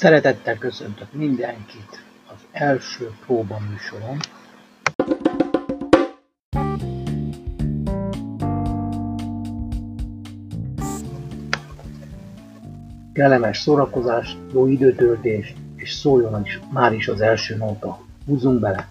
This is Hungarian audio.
Szeretettel köszöntök mindenkit az első próba műsoron. Kellemes szórakozás, jó időtöltés, és szóljon is már is az első nóta. Húzzunk bele!